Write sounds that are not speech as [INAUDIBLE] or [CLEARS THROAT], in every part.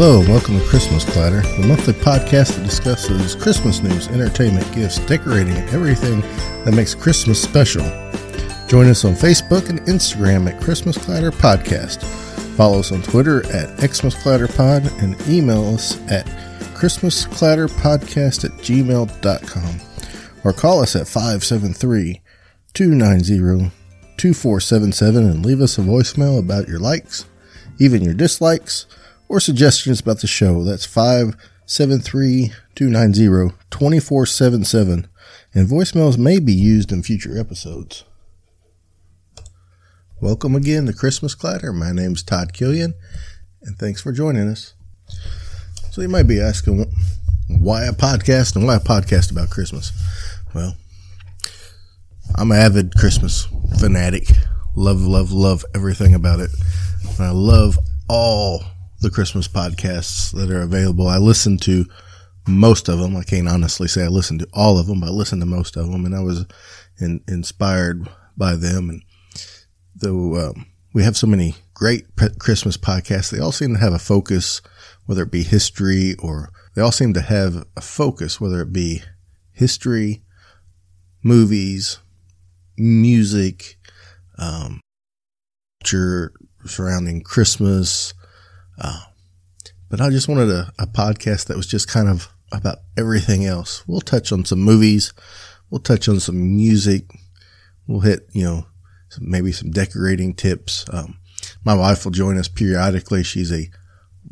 Hello, and welcome to Christmas Clatter, the monthly podcast that discusses Christmas news, entertainment, gifts, decorating, and everything that makes Christmas special. Join us on Facebook and Instagram at Christmas Clatter Podcast. Follow us on Twitter at Xmas Clatter Pod and email us at ChristmasClatterPodcast at gmail.com or call us at 573 290 2477 and leave us a voicemail about your likes, even your dislikes, or suggestions about the show. That's 573 290 2477. And voicemails may be used in future episodes. Welcome again to Christmas Clatter. My name's Todd Killian, and thanks for joining us. So you might be asking, why a podcast and why a podcast about Christmas? Well, I'm an avid Christmas fanatic. Love, love, love everything about it. And I love all the Christmas podcasts that are available. I listen to most of them. I can't honestly say I listen to all of them, but I listen to most of them, and I was in, inspired by them. And though um, we have so many great Christmas podcasts, they all seem to have a focus, whether it be history or they all seem to have a focus, whether it be history, movies, music, um, culture surrounding Christmas. Uh, but I just wanted a, a podcast that was just kind of about everything else. We'll touch on some movies. We'll touch on some music. We'll hit, you know, some, maybe some decorating tips. Um, my wife will join us periodically. She's a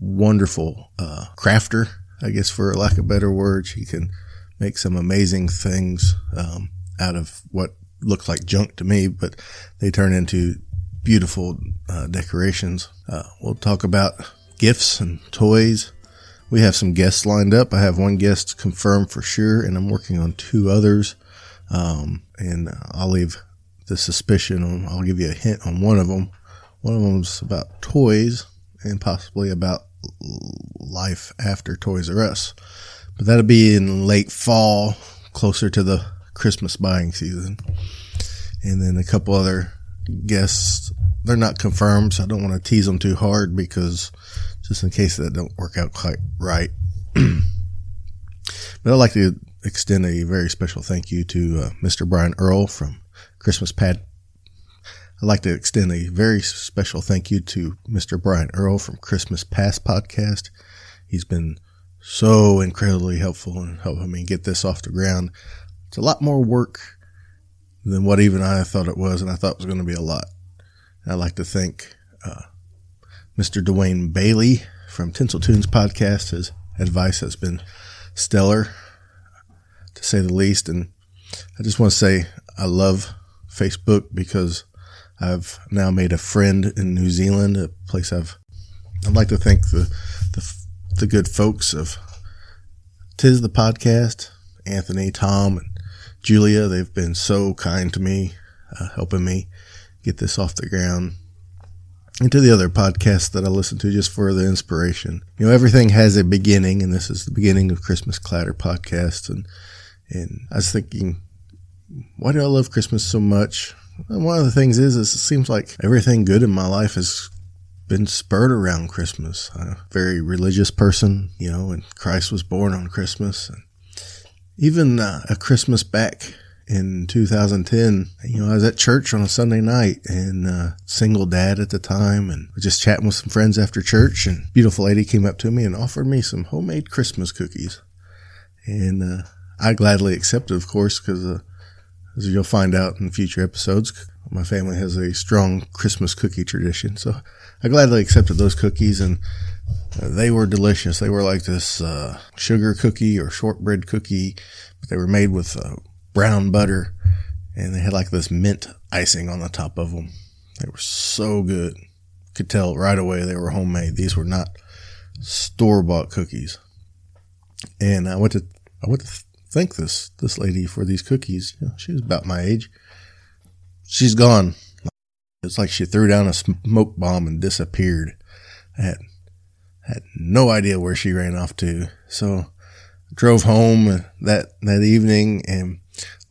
wonderful uh, crafter, I guess, for lack of better word. She can make some amazing things um, out of what looks like junk to me, but they turn into beautiful uh, decorations. Uh, we'll talk about gifts and toys. We have some guests lined up. I have one guest confirmed for sure, and I'm working on two others. Um, and I'll leave the suspicion on, I'll give you a hint on one of them. One of them's about toys and possibly about life after Toys R Us. But that'll be in late fall, closer to the Christmas buying season. And then a couple other guests. They're not confirmed, so I don't want to tease them too hard because just in case that don't work out quite right. [CLEARS THROAT] but I'd like to extend a very special thank you to uh, Mr. Brian Earl from Christmas Pad. I'd like to extend a very special thank you to Mr. Brian Earl from Christmas Past Podcast. He's been so incredibly helpful in helping me get this off the ground. It's a lot more work than what even I thought it was, and I thought it was going to be a lot. I'd like to thank uh, Mr. Dwayne Bailey from Tinsel Tunes podcast. His advice has been stellar, to say the least. And I just want to say I love Facebook because I've now made a friend in New Zealand, a place I've. I'd like to thank the the, the good folks of Tis the podcast, Anthony, Tom, and Julia, they've been so kind to me, uh, helping me get this off the ground. And to the other podcasts that I listen to just for the inspiration. You know, everything has a beginning, and this is the beginning of Christmas Clatter podcast. And, and I was thinking, why do I love Christmas so much? And one of the things is, is it seems like everything good in my life has been spurred around Christmas. I'm a very religious person, you know, and Christ was born on Christmas. And even uh, a Christmas back in 2010, you know, I was at church on a Sunday night and uh, single dad at the time and just chatting with some friends after church and beautiful lady came up to me and offered me some homemade Christmas cookies. And uh, I gladly accepted, of course, because uh, as you'll find out in future episodes, my family has a strong Christmas cookie tradition. So I gladly accepted those cookies and they were delicious. They were like this uh, sugar cookie or shortbread cookie, but they were made with uh, brown butter, and they had like this mint icing on the top of them. They were so good. Could tell right away they were homemade. These were not store bought cookies. And I went to I went to thank this this lady for these cookies. You know, she was about my age. She's gone. It's like she threw down a smoke bomb and disappeared. I had had no idea where she ran off to. So drove home that, that evening and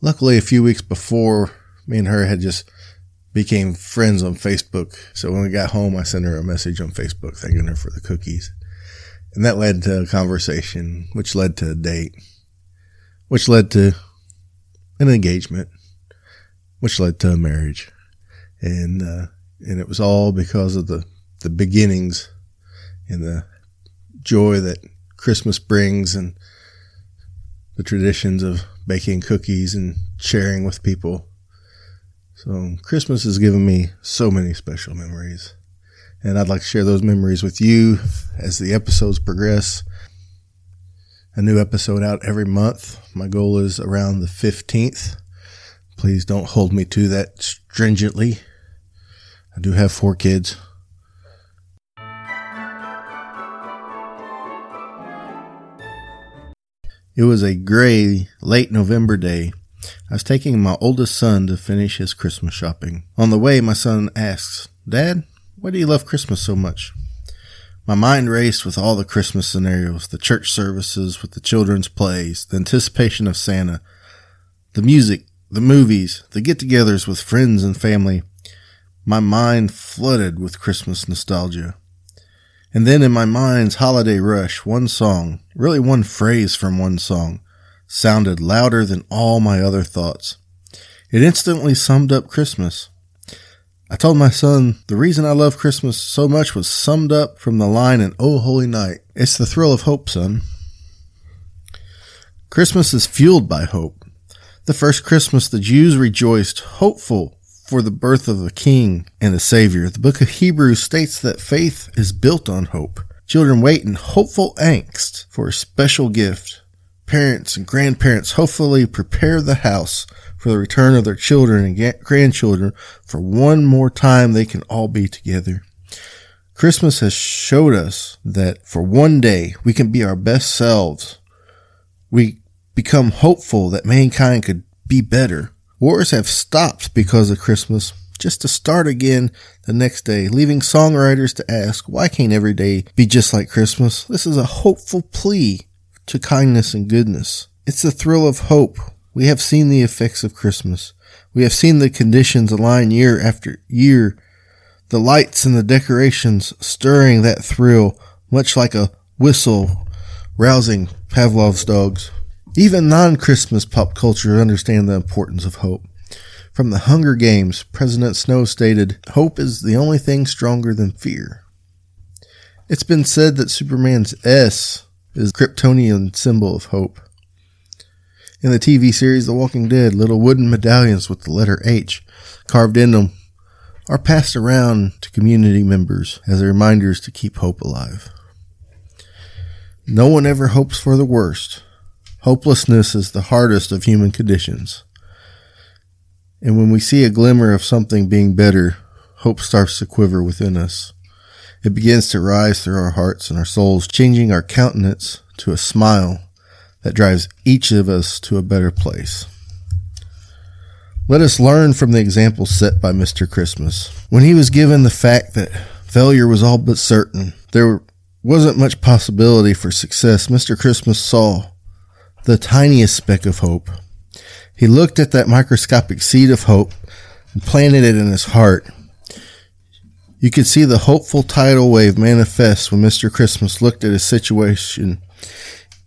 luckily a few weeks before me and her had just became friends on Facebook. So when we got home, I sent her a message on Facebook thanking her for the cookies. And that led to a conversation, which led to a date, which led to an engagement, which led to a marriage. And, uh, and it was all because of the, the beginnings and the joy that Christmas brings and the traditions of baking cookies and sharing with people. So Christmas has given me so many special memories. And I'd like to share those memories with you as the episodes progress. A new episode out every month. My goal is around the 15th. Please don't hold me to that stringently. I do have four kids. It was a gray, late November day. I was taking my oldest son to finish his Christmas shopping. On the way, my son asks, Dad, why do you love Christmas so much? My mind raced with all the Christmas scenarios, the church services with the children's plays, the anticipation of Santa, the music, the movies, the get togethers with friends and family. My mind flooded with Christmas nostalgia. And then in my mind's holiday rush, one song, really one phrase from one song, sounded louder than all my other thoughts. It instantly summed up Christmas. I told my son the reason I love Christmas so much was summed up from the line in Oh Holy Night. It's the thrill of hope, son. Christmas is fueled by hope. The first Christmas the Jews rejoiced, hopeful for the birth of a king and a savior. The book of Hebrews states that faith is built on hope. Children wait in hopeful angst for a special gift. Parents and grandparents hopefully prepare the house for the return of their children and grandchildren for one more time they can all be together. Christmas has showed us that for one day we can be our best selves. We become hopeful that mankind could be better. Wars have stopped because of Christmas, just to start again the next day, leaving songwriters to ask, why can't every day be just like Christmas? This is a hopeful plea to kindness and goodness. It's the thrill of hope. We have seen the effects of Christmas. We have seen the conditions align year after year, the lights and the decorations stirring that thrill, much like a whistle rousing Pavlov's dogs. Even non-Christmas pop culture understand the importance of hope. From the Hunger Games, President Snow stated, Hope is the only thing stronger than fear. It's been said that Superman's S is Kryptonian symbol of hope. In the TV series The Walking Dead, little wooden medallions with the letter H carved in them are passed around to community members as reminders to keep hope alive. No one ever hopes for the worst, Hopelessness is the hardest of human conditions. And when we see a glimmer of something being better, hope starts to quiver within us. It begins to rise through our hearts and our souls, changing our countenance to a smile that drives each of us to a better place. Let us learn from the example set by Mr. Christmas. When he was given the fact that failure was all but certain, there wasn't much possibility for success, Mr. Christmas saw the tiniest speck of hope. He looked at that microscopic seed of hope and planted it in his heart. You could see the hopeful tidal wave manifest when Mr. Christmas looked at his situation.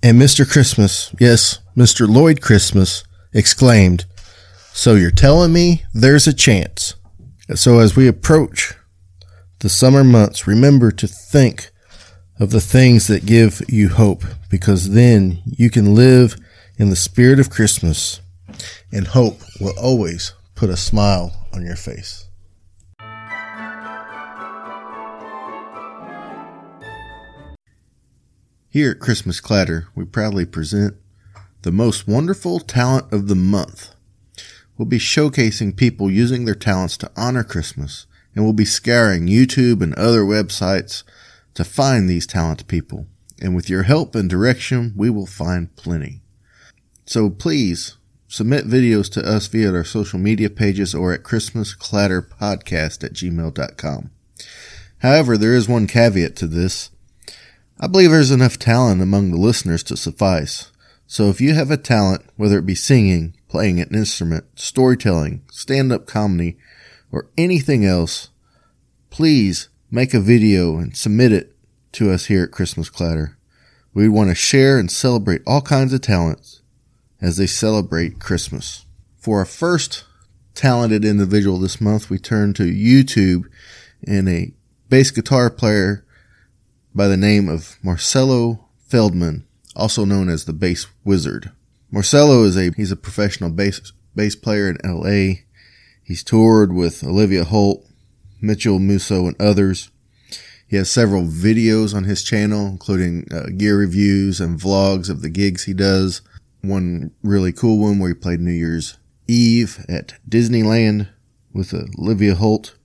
And Mr. Christmas, yes, Mr. Lloyd Christmas, exclaimed, So you're telling me there's a chance. So as we approach the summer months, remember to think of the things that give you hope, because then you can live in the spirit of Christmas, and hope will always put a smile on your face. Here at Christmas Clatter, we proudly present the most wonderful talent of the month. We'll be showcasing people using their talents to honor Christmas, and we'll be scouring YouTube and other websites to find these talented people. And with your help and direction, we will find plenty. So please submit videos to us via our social media pages or at christmasclatterpodcast at gmail.com. However, there is one caveat to this. I believe there's enough talent among the listeners to suffice. So if you have a talent, whether it be singing, playing an instrument, storytelling, stand-up comedy, or anything else, please make a video and submit it to us here at Christmas Clatter. We want to share and celebrate all kinds of talents as they celebrate Christmas. For our first talented individual this month, we turn to YouTube and a bass guitar player by the name of Marcelo Feldman, also known as the Bass Wizard. Marcelo is a he's a professional bass bass player in LA. He's toured with Olivia Holt, Mitchell Musso, and others. He has several videos on his channel, including uh, gear reviews and vlogs of the gigs he does. One really cool one where he played New Year's Eve at Disneyland with Olivia Holt.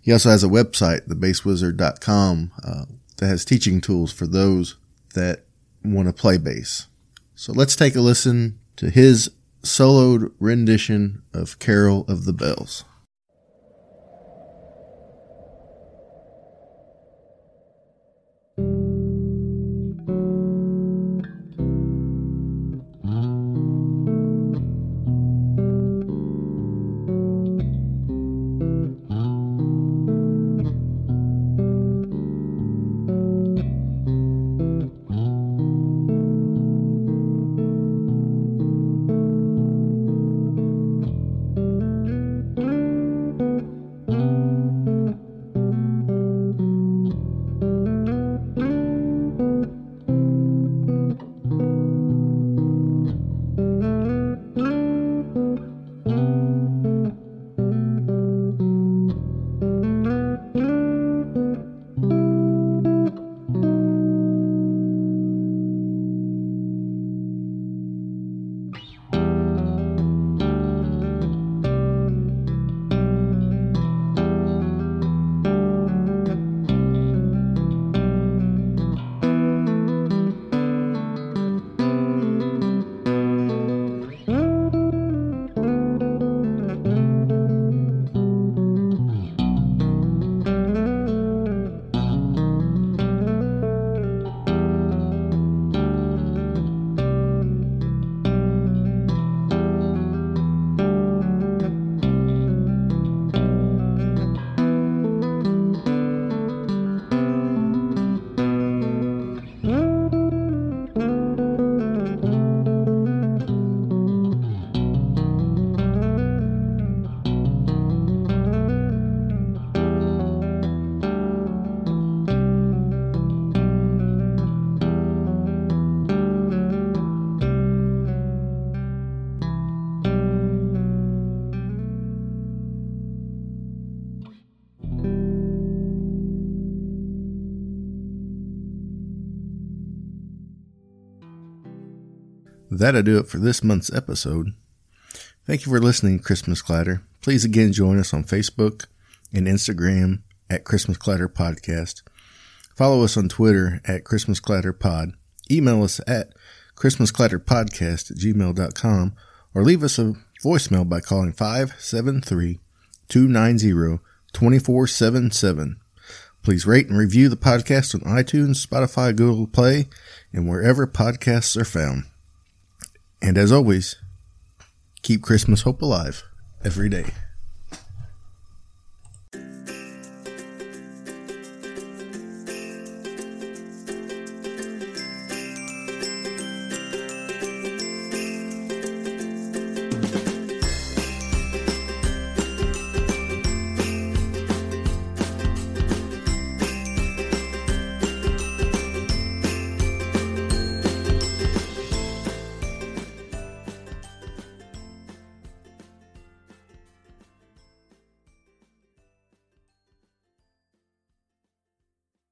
He also has a website, thebasswizard.com, uh, that has teaching tools for those that want to play bass. So let's take a listen to his soloed rendition of Carol of the Bells. That'll do it for this month's episode. Thank you for listening, Christmas Clatter. Please again join us on Facebook and Instagram at Christmas Clatter Podcast. Follow us on Twitter at Christmas Clatter Pod. Email us at ChristmasClatterPodcast at gmail.com or leave us a voicemail by calling 573 290 2477. Please rate and review the podcast on iTunes, Spotify, Google Play, and wherever podcasts are found. And as always, keep Christmas hope alive every day.